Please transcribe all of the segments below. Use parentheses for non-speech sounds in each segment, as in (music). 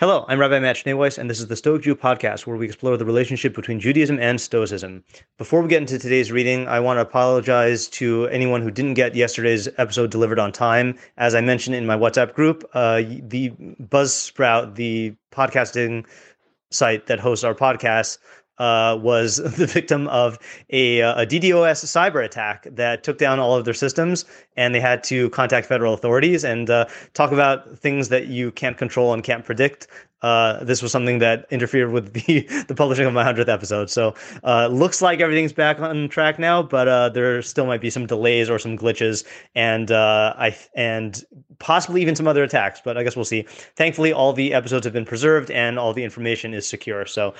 Hello, I'm Rabbi Matt Schneeweiss, and this is the Stoic Jew podcast, where we explore the relationship between Judaism and Stoicism. Before we get into today's reading, I want to apologize to anyone who didn't get yesterday's episode delivered on time. As I mentioned in my WhatsApp group, uh, the Buzzsprout, the podcasting site that hosts our podcast, uh, was (laughs) the victim of a, a, DDoS cyber attack that took down all of their systems, and they had to contact federal authorities and uh, talk about things that you can't control and can't predict. Uh, this was something that interfered with (laughs) the, the publishing of my 100th episode. So, uh, looks like everything's back on track now, but uh, there still might be some delays or some glitches, and uh, I and possibly even some other attacks. But I guess we'll see. Thankfully, all the episodes have been preserved and all the information is secure. So.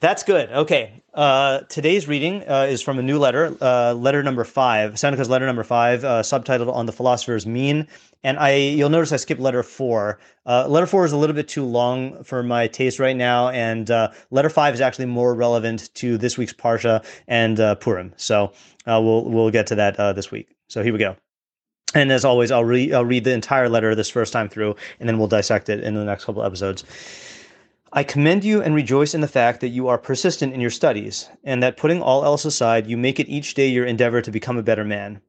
That's good. Okay. Uh, today's reading uh, is from a new letter, uh, letter number five, Seneca's letter number five, uh, subtitled "On the Philosopher's Mean." And I, you'll notice I skipped letter four. Uh, letter four is a little bit too long for my taste right now, and uh, letter five is actually more relevant to this week's parsha and Purim. So we'll we'll get to that this week. So here we go. And as always, I'll read I'll read the entire letter this first time through, and then we'll dissect it in the next couple episodes. I commend you and rejoice in the fact that you are persistent in your studies, and that putting all else aside, you make it each day your endeavor to become a better man.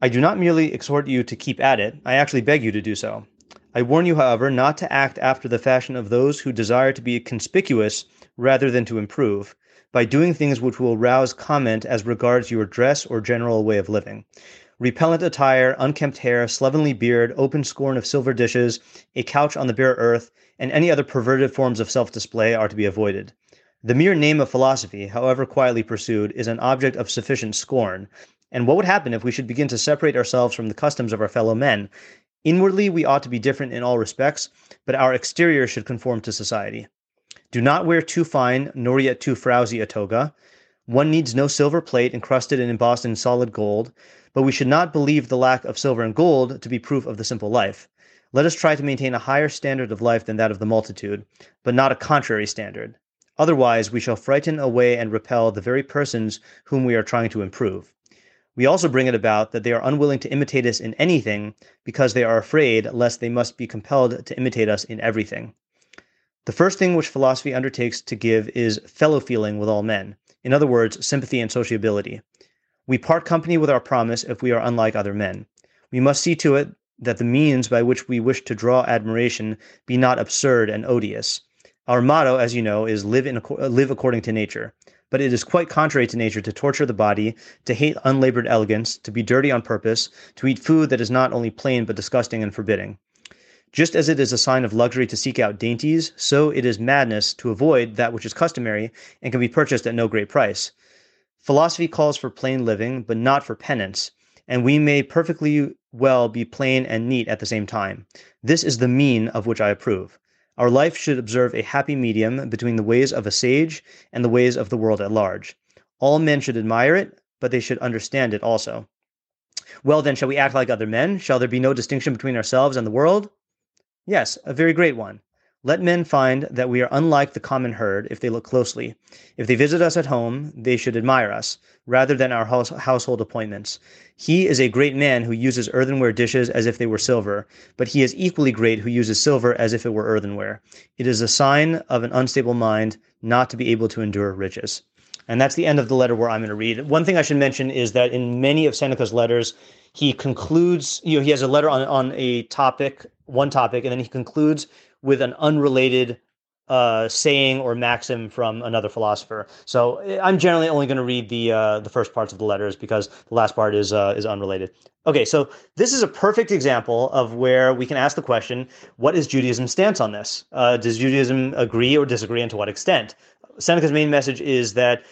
I do not merely exhort you to keep at it, I actually beg you to do so. I warn you, however, not to act after the fashion of those who desire to be conspicuous rather than to improve, by doing things which will rouse comment as regards your dress or general way of living. Repellent attire, unkempt hair, slovenly beard, open scorn of silver dishes, a couch on the bare earth, and any other perverted forms of self display are to be avoided. The mere name of philosophy, however quietly pursued, is an object of sufficient scorn. And what would happen if we should begin to separate ourselves from the customs of our fellow men? Inwardly, we ought to be different in all respects, but our exterior should conform to society. Do not wear too fine, nor yet too frowsy a toga. One needs no silver plate encrusted and embossed in solid gold, but we should not believe the lack of silver and gold to be proof of the simple life. Let us try to maintain a higher standard of life than that of the multitude, but not a contrary standard. Otherwise, we shall frighten away and repel the very persons whom we are trying to improve. We also bring it about that they are unwilling to imitate us in anything because they are afraid lest they must be compelled to imitate us in everything. The first thing which philosophy undertakes to give is fellow feeling with all men, in other words, sympathy and sociability. We part company with our promise if we are unlike other men. We must see to it that the means by which we wish to draw admiration be not absurd and odious. Our motto, as you know, is live, in, uh, live according to nature. But it is quite contrary to nature to torture the body, to hate unlabored elegance, to be dirty on purpose, to eat food that is not only plain but disgusting and forbidding. Just as it is a sign of luxury to seek out dainties, so it is madness to avoid that which is customary and can be purchased at no great price. Philosophy calls for plain living, but not for penance, and we may perfectly well be plain and neat at the same time. This is the mean of which I approve. Our life should observe a happy medium between the ways of a sage and the ways of the world at large. All men should admire it, but they should understand it also. Well, then, shall we act like other men? Shall there be no distinction between ourselves and the world? Yes, a very great one. Let men find that we are unlike the common herd if they look closely. If they visit us at home, they should admire us, rather than our house- household appointments. He is a great man who uses earthenware dishes as if they were silver, but he is equally great who uses silver as if it were earthenware. It is a sign of an unstable mind not to be able to endure riches. And that's the end of the letter where I'm going to read. One thing I should mention is that in many of Seneca's letters, he concludes, you know, he has a letter on, on a topic, one topic, and then he concludes with an unrelated uh, saying or maxim from another philosopher. So eh, I'm generally only going to read the uh, the first parts of the letters because the last part is uh, is unrelated. Okay, so this is a perfect example of where we can ask the question: What is Judaism's stance on this? Uh, does Judaism agree or disagree, and to what extent? Seneca's main message is that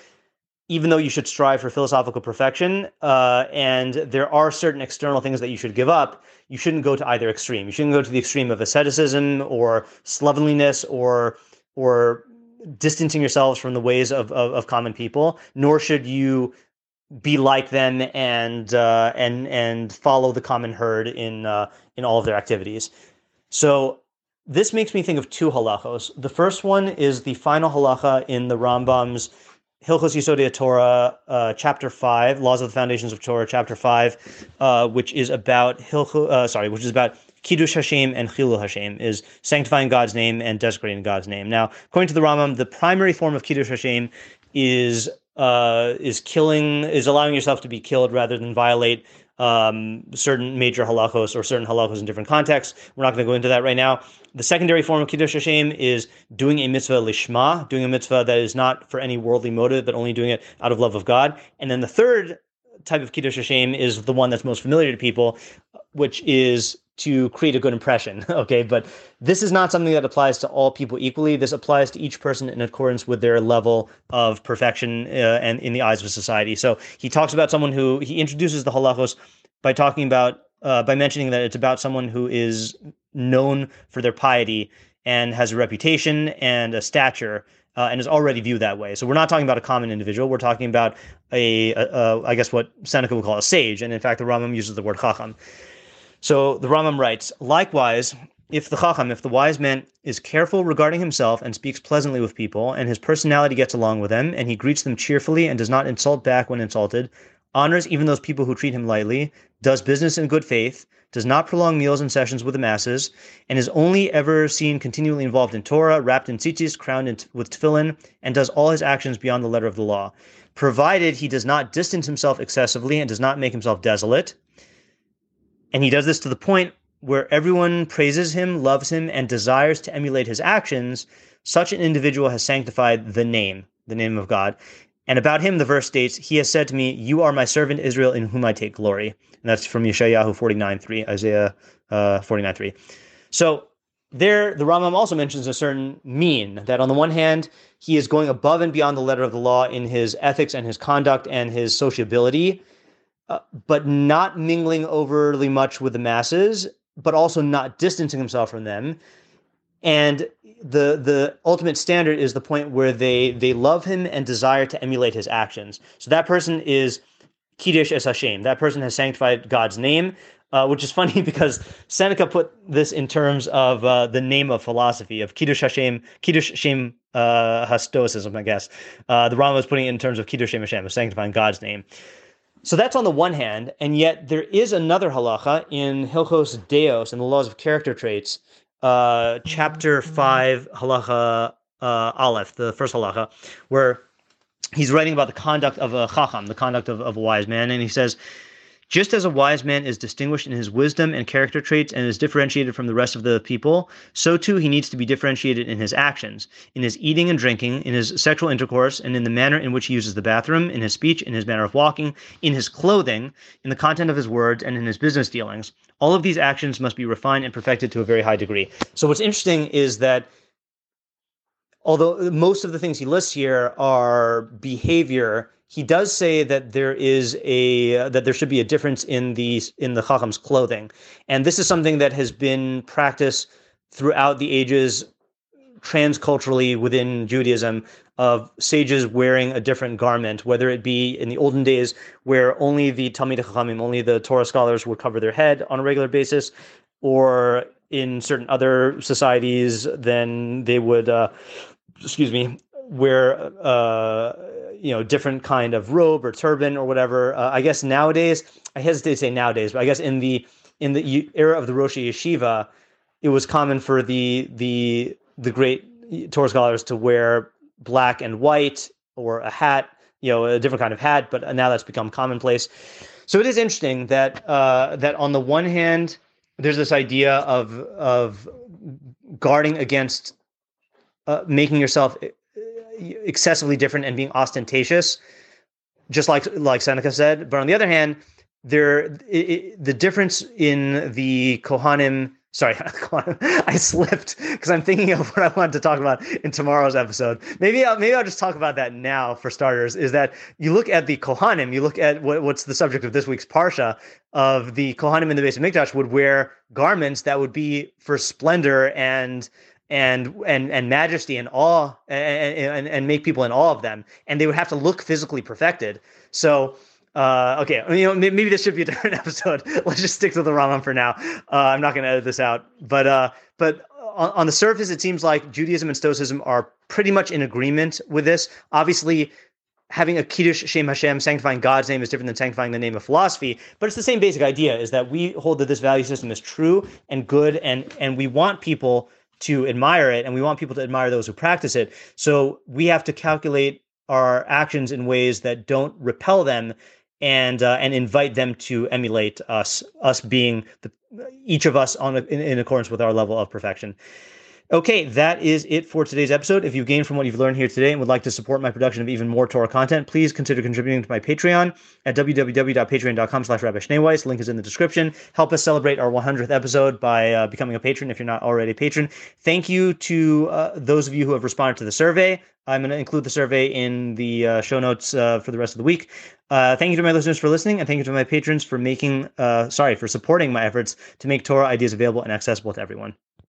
even though you should strive for philosophical perfection, uh, and there are certain external things that you should give up, you shouldn't go to either extreme. You shouldn't go to the extreme of asceticism or slovenliness or or distancing yourselves from the ways of, of, of common people, nor should you be like them and uh, and and follow the common herd in uh, in all of their activities. So this makes me think of two halachos. The first one is the final halacha in the Rambam's Hilchos Yesodei Torah, uh, chapter five, Laws of the Foundations of Torah, chapter five, uh, which is about Hilcho, uh, sorry, which is about Kiddush Hashem and Chilul Hashem, is sanctifying God's name and desecrating God's name. Now, according to the Rambam, the primary form of Kiddush Hashem is uh, is killing, is allowing yourself to be killed rather than violate um, certain major halachos or certain halachos in different contexts. We're not going to go into that right now. The secondary form of Kiddush Hashem is doing a mitzvah lishma, doing a mitzvah that is not for any worldly motive, but only doing it out of love of God. And then the third type of Kiddush Hashem is the one that's most familiar to people, which is to create a good impression. (laughs) Okay, but this is not something that applies to all people equally. This applies to each person in accordance with their level of perfection uh, and in the eyes of society. So he talks about someone who he introduces the halachos by talking about uh, by mentioning that it's about someone who is known for their piety and has a reputation and a stature uh, and is already viewed that way. So we're not talking about a common individual. We're talking about a, a, a I guess what Seneca would call a sage. And in fact, the Rambam uses the word chacham. So the Rambam writes, likewise, if the chacham, if the wise man is careful regarding himself and speaks pleasantly with people, and his personality gets along with them, and he greets them cheerfully and does not insult back when insulted, honors even those people who treat him lightly, does business in good faith, does not prolong meals and sessions with the masses, and is only ever seen continually involved in Torah, wrapped in tzitzis, crowned in t- with tefillin, and does all his actions beyond the letter of the law, provided he does not distance himself excessively and does not make himself desolate, and he does this to the point where everyone praises him, loves him, and desires to emulate his actions. Such an individual has sanctified the name, the name of God. And about him, the verse states, He has said to me, You are my servant Israel, in whom I take glory. And that's from Yeshayahu 49 3, Isaiah uh, 49 3. So there, the Rambam also mentions a certain mean that on the one hand, he is going above and beyond the letter of the law in his ethics and his conduct and his sociability uh, but not mingling overly much with the masses, but also not distancing himself from them. And the the ultimate standard is the point where they they love him and desire to emulate his actions. So that person is Kiddush es Hashem. That person has sanctified God's name, uh, which is (laughs) funny because Seneca put this in terms of uh, the name of philosophy of Kiddush Hashem, Kiddush Hashem uh, Hastoicism, I guess. Uh, the Rambam was putting it in terms of Kiddush Hashem, of sanctifying God's name. So that's on the one hand, and yet there is another halacha in Hilchos Deos in the laws of character traits, uh, chapter five, halacha uh, aleph, the first halacha, where he's writing about the conduct of a chacham, the conduct of, of a wise man, and he says, just as a wise man is distinguished in his wisdom and character traits and is differentiated from the rest of the people, so too he needs to be differentiated in his actions, in his eating and drinking, in his sexual intercourse, and in the manner in which he uses the bathroom, in his speech, in his manner of walking, in his clothing, in the content of his words, and in his business dealings. All of these actions must be refined and perfected to a very high degree. So what's interesting is that although most of the things he lists here are behavior he does say that there is a uh, that there should be a difference in the in the chacham's clothing, and this is something that has been practiced throughout the ages transculturally within Judaism of sages wearing a different garment, whether it be in the olden days where only the Talmid Chachamim, only the Torah scholars would cover their head on a regular basis, or in certain other societies, then they would, uh, excuse me, wear uh, you know different kind of robe or turban or whatever. Uh, I guess nowadays, I hesitate to say nowadays, but I guess in the in the era of the Rosh Yeshiva, it was common for the the the great Torah scholars to wear black and white or a hat, you know, a different kind of hat. But now that's become commonplace. So it is interesting that uh, that on the one hand, there's this idea of of guarding against uh, making yourself excessively different and being ostentatious, just like like Seneca said. But on the other hand, there it, it, the difference in the Kohanim. Sorry, (laughs) I slipped because I'm thinking of what I wanted to talk about in tomorrow's episode. Maybe I'll, maybe I'll just talk about that now for starters. Is that you look at the Kohanim, you look at what, what's the subject of this week's parsha of the Kohanim in the Beis HaMikdash would wear garments that would be for splendor and and and and majesty and awe and, and and make people in awe of them and they would have to look physically perfected so uh, okay, you know, maybe this should be a (laughs) different episode. Let's just stick to the Rambam for now. Uh, I'm not going to edit this out, but uh, but on, on, the surface, it seems like Judaism and Stoicism are pretty much in agreement with this. Obviously, having a kiddush Shem Hashem, sanctifying God's name, is different than sanctifying the name of philosophy. But it's the same basic idea: is that we hold that this value system is true and good, and and we want people to admire it, and we want people to admire those who practice it. So we have to calculate our actions in ways that don't repel them and uh, and invite them to emulate us us being the, each of us on a, in, in accordance with our level of perfection Okay, that is it for today's episode. If you've gained from what you've learned here today and would like to support my production of even more Torah content, please consider contributing to my Patreon at www.patreon.com slash Rabbi Schneeweiss. Link is in the description. Help us celebrate our 100th episode by uh, becoming a patron if you're not already a patron. Thank you to uh, those of you who have responded to the survey. I'm going to include the survey in the uh, show notes uh, for the rest of the week. Uh, thank you to my listeners for listening, and thank you to my patrons for making, uh, sorry, for supporting my efforts to make Torah ideas available and accessible to everyone.